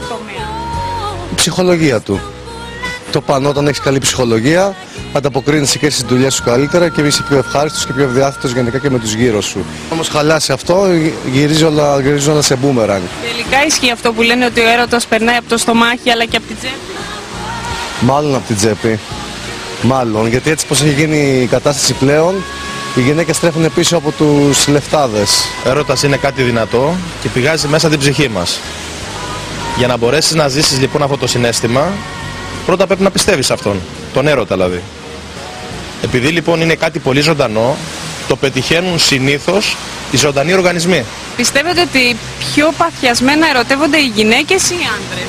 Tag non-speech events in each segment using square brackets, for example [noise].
τομέα. Η ψυχολογία του. Το πάνω όταν έχεις καλή ψυχολογία, ανταποκρίνεσαι και στις δουλειές σου καλύτερα και είσαι πιο ευχάριστος και πιο ευδιάθετος γενικά και με τους γύρω σου. Όμως χαλάσει αυτό, γυρίζει όλα, γυρίζει όλα σε μπούμερανγκ. Τελικά ισχύει αυτό που λένε ότι ο έρωτας περνάει από το στομάχι αλλά και από την τσέπη. Μάλλον από την τσέπη. Μάλλον, γιατί έτσι πως έχει γίνει η κατάσταση πλέον, οι γυναίκες στρέφουν πίσω από τους λεφτάδες. Έρωτας είναι κάτι δυνατό και πηγάζει μέσα την ψυχή μας. Για να μπορέσεις να ζήσεις λοιπόν αυτό το συνέστημα, πρώτα πρέπει να πιστεύεις σε αυτόν, τον έρωτα δηλαδή. Επειδή λοιπόν είναι κάτι πολύ ζωντανό, το πετυχαίνουν συνήθως οι ζωντανοί οργανισμοί. Πιστεύετε ότι πιο παθιασμένα ερωτεύονται οι γυναίκες ή οι άντρες;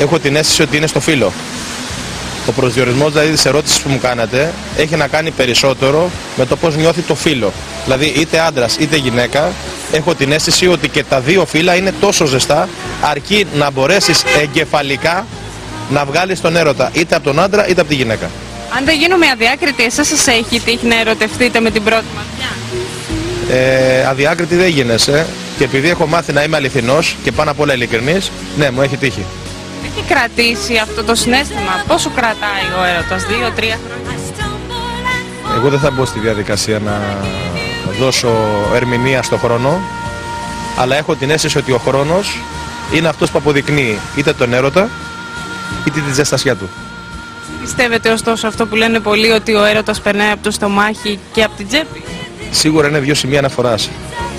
Έχω την αίσθηση ότι είναι στο φύλλο. Ο προσδιορισμός δηλαδή της ερώτησης που μου κάνατε έχει να κάνει περισσότερο με το πώς νιώθει το φύλλο. Δηλαδή είτε άντρας είτε γυναίκα έχω την αίσθηση ότι και τα δύο φύλλα είναι τόσο ζεστά αρκεί να μπορέσεις εγκεφαλικά να βγάλεις τον έρωτα είτε από τον άντρα είτε από τη γυναίκα. Αν δεν γίνουμε αδιάκριτοι, εσάς σας έχει τύχει να ερωτευτείτε με την πρώτη ματιά; Ε, αδιάκριτη δεν γίνεσαι και επειδή έχω μάθει να είμαι αληθινός και πάνω απ' όλα ειλικρινής, ναι μου έχει τύχει. Έχει κρατήσει αυτό το συνέστημα. Πόσο κρατάει ο έρωτας, δύο-τρία χρόνια; Εγώ δεν θα μπω στη διαδικασία να δώσω ερμηνεία στο χρόνο, αλλά έχω την αίσθηση ότι ο χρόνος είναι αυτός που αποδεικνύει είτε τον έρωτα, είτε τη ζεστασιά του. Πιστεύετε ωστόσο αυτό που λένε πολλοί ότι ο έρωτας περνάει από το στομάχι και από την τσέπη; Σίγουρα είναι δύο σημεία αναφοράς.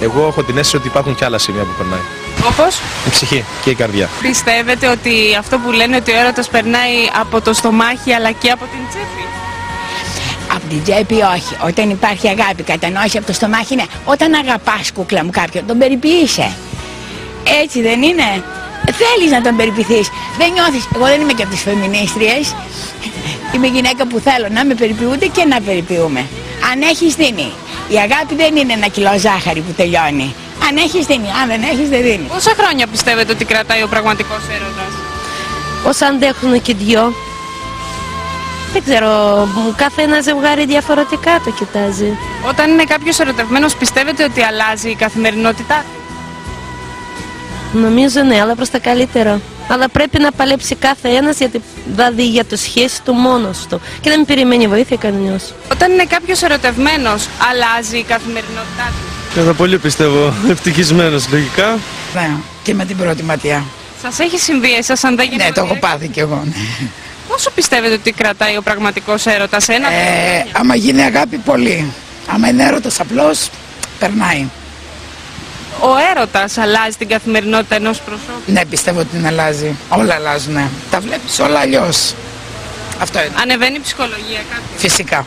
Εγώ έχω την αίσθηση ότι υπάρχουν και άλλα σημεία που περνάει. Όπως; Η ψυχή και η καρδιά. πιστεύετε ότι αυτό που λένε ότι ο έρωτας περνάει από το στομάχι αλλά και από την τσέπη; Από την τσέπη όχι. Όταν υπάρχει αγάπη, κατανόηση από το στομάχι, ναι. Όταν αγαπάς κούκλα μου κάποιον, τον περιποιείσαι. Έτσι δεν είναι; Θέλεις να τον περιποιηθείς. Δεν νιώθεις. Εγώ δεν είμαι και από τις φεμινίστριες. Είμαι γυναίκα που θέλω να με περιποιούνται και να περιποιούμε. Αν έχεις δίνει. Η αγάπη δεν είναι ένα κιλό ζάχαρη που τελειώνει. Αν έχεις δίνει. Αν δεν έχεις δεν δίνεις. Πόσα χρόνια πιστεύετε ότι κρατάει ο πραγματικός έρωτας; Ως αντέχουν και δυο. Δεν ξέρω, κάθε ένα ζευγάρι διαφορετικά το κοιτάζει. Όταν είναι κάποιος ερωτευμένος πιστεύετε ότι αλλάζει η καθημερινότητά του. Νομίζω ναι, αλλά προς τα καλύτερα. Αλλά πρέπει να παλέψει κάθε ένας γιατί δηλαδή για το σχέση του μόνος του και δεν περιμένει βοήθεια κανένας. Όταν είναι κάποιος ερωτευμένος αλλάζει η καθημερινότητά του; Είμαι πολύ πιστεύω ευτυχισμένος λογικά. Ναι, και με την πρώτη ματιά. Σας έχει συμβεί εσάς αν δεν Ναι, το έχω πάθει κι εγώ. Ναι. Πόσο πιστεύετε ότι κρατάει ο πραγματικός έρωτας, ένα; Ε, άμα γίνει αγάπη, πολύ. Άμα είναι έρωτας απλός, περνάει. Ο έρωτας αλλάζει την καθημερινότητα ενός προσώπου; Ναι, πιστεύω ότι την αλλάζει. Όλα αλλάζουν. ναι. Τα βλέπεις όλα αλλιώς. Αυτό είναι. Ανεβαίνει η ψυχολογία κάποιου. Φυσικά.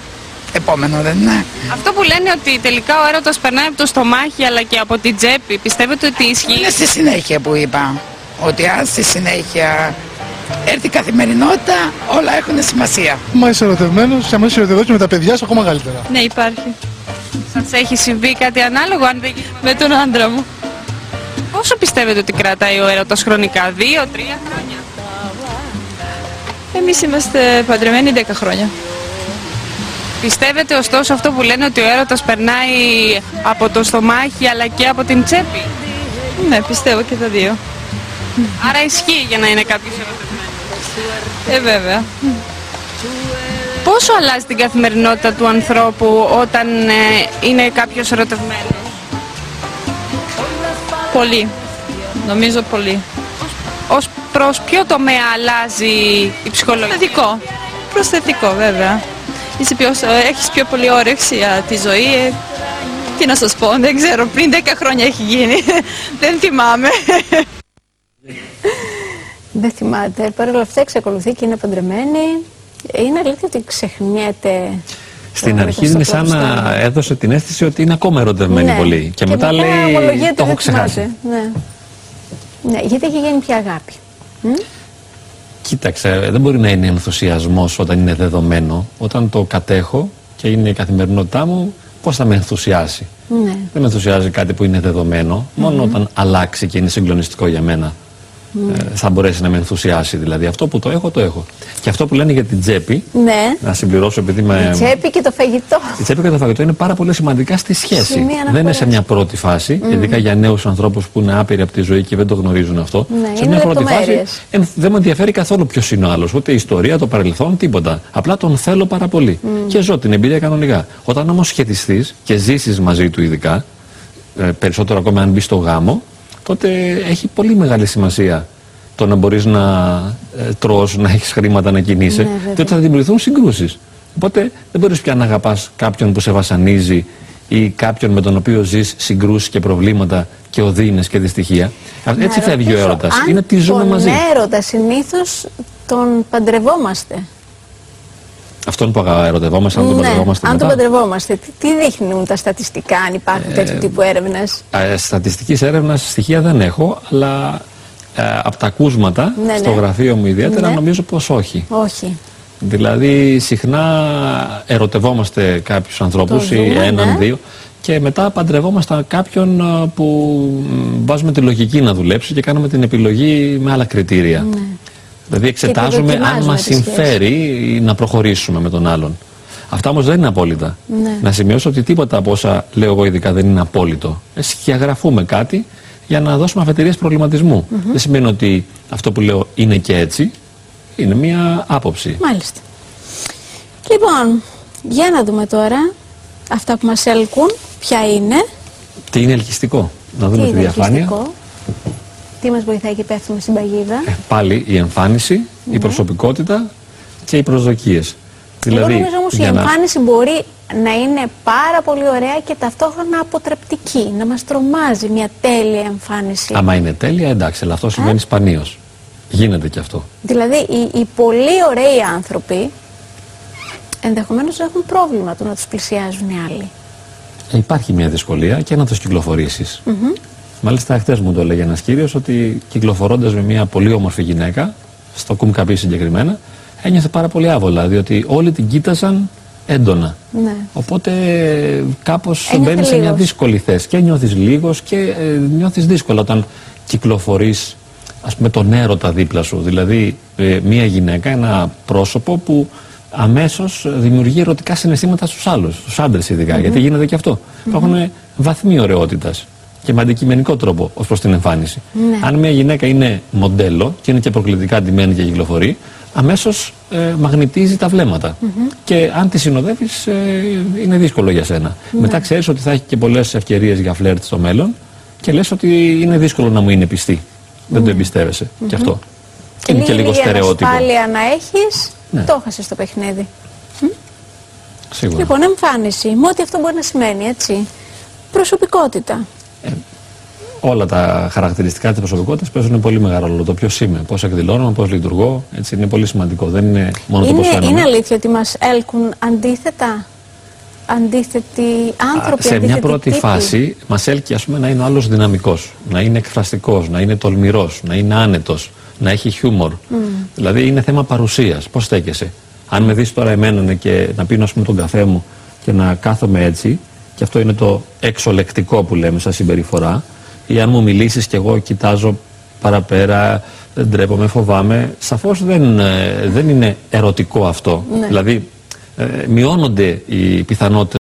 Επόμενο δεν είναι. Αυτό που λένε ότι τελικά ο έρωτας περνάει από το στομάχι αλλά και από την τσέπη, πιστεύετε ότι ισχύει; Είναι στη συνέχεια που είπα. Ότι αν στη συνέχεια έρθει η καθημερινότητα, όλα έχουν σημασία. Μα είσαι ερωτευμένος, και άμα είσαι ερωτευμένος με τα παιδιά σου ακόμα καλύτερα. Ναι, υπάρχει. Σας έχει συμβεί κάτι ανάλογο αν δεν με τον άντρα μου. Πόσο πιστεύετε ότι κρατάει ο έρωτας χρονικά, δύο, τρία χρόνια; Εμείς είμαστε παντρεμένοι 10 χρόνια. Πιστεύετε ωστόσο αυτό που λένε ότι ο έρωτας περνάει από το στομάχι αλλά και από την τσέπη; Ναι, πιστεύω και τα δύο. Άρα ισχύει για να είναι κάποιος ερωτευμένος. Ε, βέβαια. Πόσο αλλάζει την καθημερινότητα του ανθρώπου όταν ε, είναι κάποιος ερωτευμένος; Πολύ. Νομίζω πολύ. Ως προς ποιο τομέα αλλάζει η ψυχολογία; Θετικό. Προσθετικό βέβαια. Είσαι πιο, έχεις πιο πολύ όρεξη για τη ζωή. ε, Τι να σας πω, δεν ξέρω. Πριν 10 χρόνια έχει γίνει. [laughs] δεν θυμάμαι. Δεν θυμάται. Παρ' όλα αυτά εξακολουθεί και είναι παντρεμένη. Είναι αλήθεια ότι ξεχνιέται. Στην το αρχή είναι σαν να στο- έδωσε την αίσθηση ότι είναι ακόμα ερωτευμένη Ναι. πολύ. Και, μετά, λέει, ομολογείται το έχω δεν ξεχάσει. θυμάται. Ναι. ναι, γιατί έχει γίνει πια αγάπη. Μ; Κοίταξε, δεν μπορεί να είναι ενθουσιασμός όταν είναι δεδομένο. Όταν το κατέχω και είναι η καθημερινότητά μου, πώς θα με ενθουσιάσει; Ναι. Δεν με ενθουσιάζει κάτι που είναι δεδομένο, μόνο όταν αλλάξει και είναι συγκλονιστικό για μένα. Ε, θα μπορέσει να με ενθουσιάσει. Δηλαδή αυτό που το έχω, το έχω. Και αυτό που λένε για την τσέπη, Ναι. να συμπληρώσω επειδή Η με. τσέπη και το φαγητό. Η τσέπη και το φαγητό είναι πάρα πολύ σημαντικά στη σχέση. Σημεία Δεν είναι αναφοράς. σε μια πρώτη φάση, Μμμ. ειδικά για νέους ανθρώπους που είναι άπειροι από τη ζωή και δεν το γνωρίζουν αυτό. Ναι, σε είναι μια πρώτη φάση λεπτομέρειες. εν- δεν με ενδιαφέρει καθόλου ποιος είναι ο άλλος. Ούτε η ιστορία, το παρελθόν, τίποτα. Απλά τον θέλω πάρα πολύ. Μμ. Και ζω την εμπειρία κανονικά. Όταν όμως σχετιστείς και ζήσεις μαζί του ειδικά, ε, περισσότερο ακόμα αν μπεις στο γάμο, τότε έχει πολύ μεγάλη σημασία το να μπορείς να ε, τρως, να έχεις χρήματα να κινείσαι, Ναι, βέβαια. διότι θα δημιουργηθούν συγκρούσεις. Οπότε δεν μπορείς πια να αγαπάς κάποιον που σε βασανίζει ή κάποιον με τον οποίο ζεις συγκρούσεις και προβλήματα και οδύνες και δυστυχία. Να Έτσι φεύγει ο ρωτήσω, έρωτας. αν Είναι τι ζούμε τον μαζί. έρωτα συνήθως τον παντρευόμαστε. Αυτόν που αγα- ερωτευόμαστε, αν τον ναι, παντρευόμαστε αν τον μετά. παντρευόμαστε. Τι, τι δείχνουν τα στατιστικά, αν υπάρχουν τέτοιου τύπου έρευνες; Ε, Στατιστικής έρευνας στοιχεία δεν έχω, αλλά ε, από τα ακούσματα Ναι, στο ναι. γραφείο μου ιδιαίτερα Ναι. νομίζω πως όχι. Όχι. Δηλαδή συχνά ερωτευόμαστε κάποιους ανθρώπους Το ή ζούμε, έναν, ναι. δύο και μετά παντρευόμαστε κάποιον ε, που μ, βάζουμε τη λογική να δουλέψει και κάνουμε την επιλογή με άλλα κριτήρια. Ναι. Δηλαδή εξετάζουμε αν δοκιμάζουμε μας τη σχέση. συμφέρει ή να προχωρήσουμε με τον άλλον. Αυτά όμως δεν είναι απόλυτα. Ναι. Να σημειώσω ότι τίποτα από όσα λέω εγώ ειδικά δεν είναι απόλυτο. Ε, Σκιαγραφούμε κάτι για να δώσουμε αφετηρίες προβληματισμού. Μμμ. Δεν σημαίνει ότι αυτό που λέω είναι και έτσι. Είναι μία άποψη. Μάλιστα. Λοιπόν, για να δούμε τώρα αυτά που μας έλκουν, ποια είναι, Τι είναι ελκυστικό. Να τι δούμε τη είναι διαφάνεια. ελκυστικό, τι μας βοηθάει και πέφτουμε στην παγίδα; Πάλι η εμφάνιση, η προσωπικότητα και οι προσδοκίες. Εγώ νομίζω όμως η για να- εμφάνιση μπορεί να είναι πάρα πολύ ωραία και ταυτόχρονα αποτρεπτική, να μας τρομάζει μια τέλεια εμφάνιση. Άμα είναι τέλεια, εντάξει, αλλά αυτό συμβαίνει σπανίως. Γίνεται και αυτό. Δηλαδή οι, οι πολύ ωραίοι άνθρωποι ενδεχομένως να έχουν πρόβλημα το να τους πλησιάζουν οι άλλοι. Ε, Υπάρχει μια δυσκολία και να τους κυκλοφορήσεις. Μμμ. Μάλιστα, χθε μου το έλεγε ένας κύριος ότι κυκλοφορώντας με μια πολύ όμορφη γυναίκα, στο Κουμκαπί συγκεκριμένα, ένιωθε πάρα πολύ άβολα, διότι όλοι την κοίταζαν έντονα. Ναι. Οπότε κάπως Ένιωθε μπαίνει σε μια λίγος. δύσκολη θέση. Και νιώθεις λίγος και ε, νιώθεις δύσκολα όταν κυκλοφορείς, ας πούμε, τον έρωτα δίπλα σου. Δηλαδή, ε, μια γυναίκα, ένα πρόσωπο που αμέσως δημιουργεί ερωτικά συναισθήματα στους άλλους, στους άντρες ειδικά. Μμμ. Γιατί γίνεται και αυτό. Υπάρχουν βαθμοί ωραιότητας και με αντικειμενικό τρόπο ως προς την εμφάνιση. Ναι. Αν μια γυναίκα είναι μοντέλο και είναι και προκλητικά ντυμένη και κυκλοφορεί, αμέσως ε, μαγνητίζει τα βλέμματα. Μμμ. Και αν τη συνοδεύεις, είναι δύσκολο για σένα. Ναι. Μετά ξέρεις ότι θα έχει και πολλές ευκαιρίες για φλερτ στο μέλλον και λες ότι είναι δύσκολο να μου είναι πιστή. Δεν το εμπιστεύεσαι. Μμμ. Και αυτό. Και είναι και λίγη λίγο λίγη στερεότυπο. ανασφάλεια να έχεις, Ναι. το έχασες το παιχνίδι. Σίγουρα. Λοιπόν, εμφάνιση, με ό,τι αυτό μπορεί να σημαίνει, έτσι. Προσωπικότητα. Όλα τα χαρακτηριστικά της προσωπικότητας παίζουν πολύ μεγάλο ρόλο. Το ποιος είμαι, πώς εκδηλώνομαι, πώς λειτουργώ. Έτσι, είναι πολύ σημαντικό. Δεν είναι μόνο το πώς Είναι, φαίνομαι. είναι αλήθεια ότι μας έλκουν αντίθετα, αντίθετοι άνθρωποι, σε μια αντίθετοι πρώτη τύποι; φάση μας έλκει ας πούμε, να είναι ο άλλος δυναμικός, να είναι εκφραστικός, να είναι τολμηρός, να είναι άνετος, να έχει χιούμορ. Μμ. Δηλαδή είναι θέμα παρουσίας. Πώς στέκεσαι; Αν με δεις τώρα εμένα ναι, και να πίνω ας πούμε, τον καφέ μου και να κάθομαι έτσι, και αυτό είναι το εξολεκτικό που λέμε σαν συμπεριφορά, ή αν μου μιλήσεις και εγώ κοιτάζω παραπέρα, δεν ντρέπομαι, φοβάμαι, σαφώς δεν, ε, δεν είναι ερωτικό αυτό. Ναι. Δηλαδή ε, μειώνονται οι πιθανότητες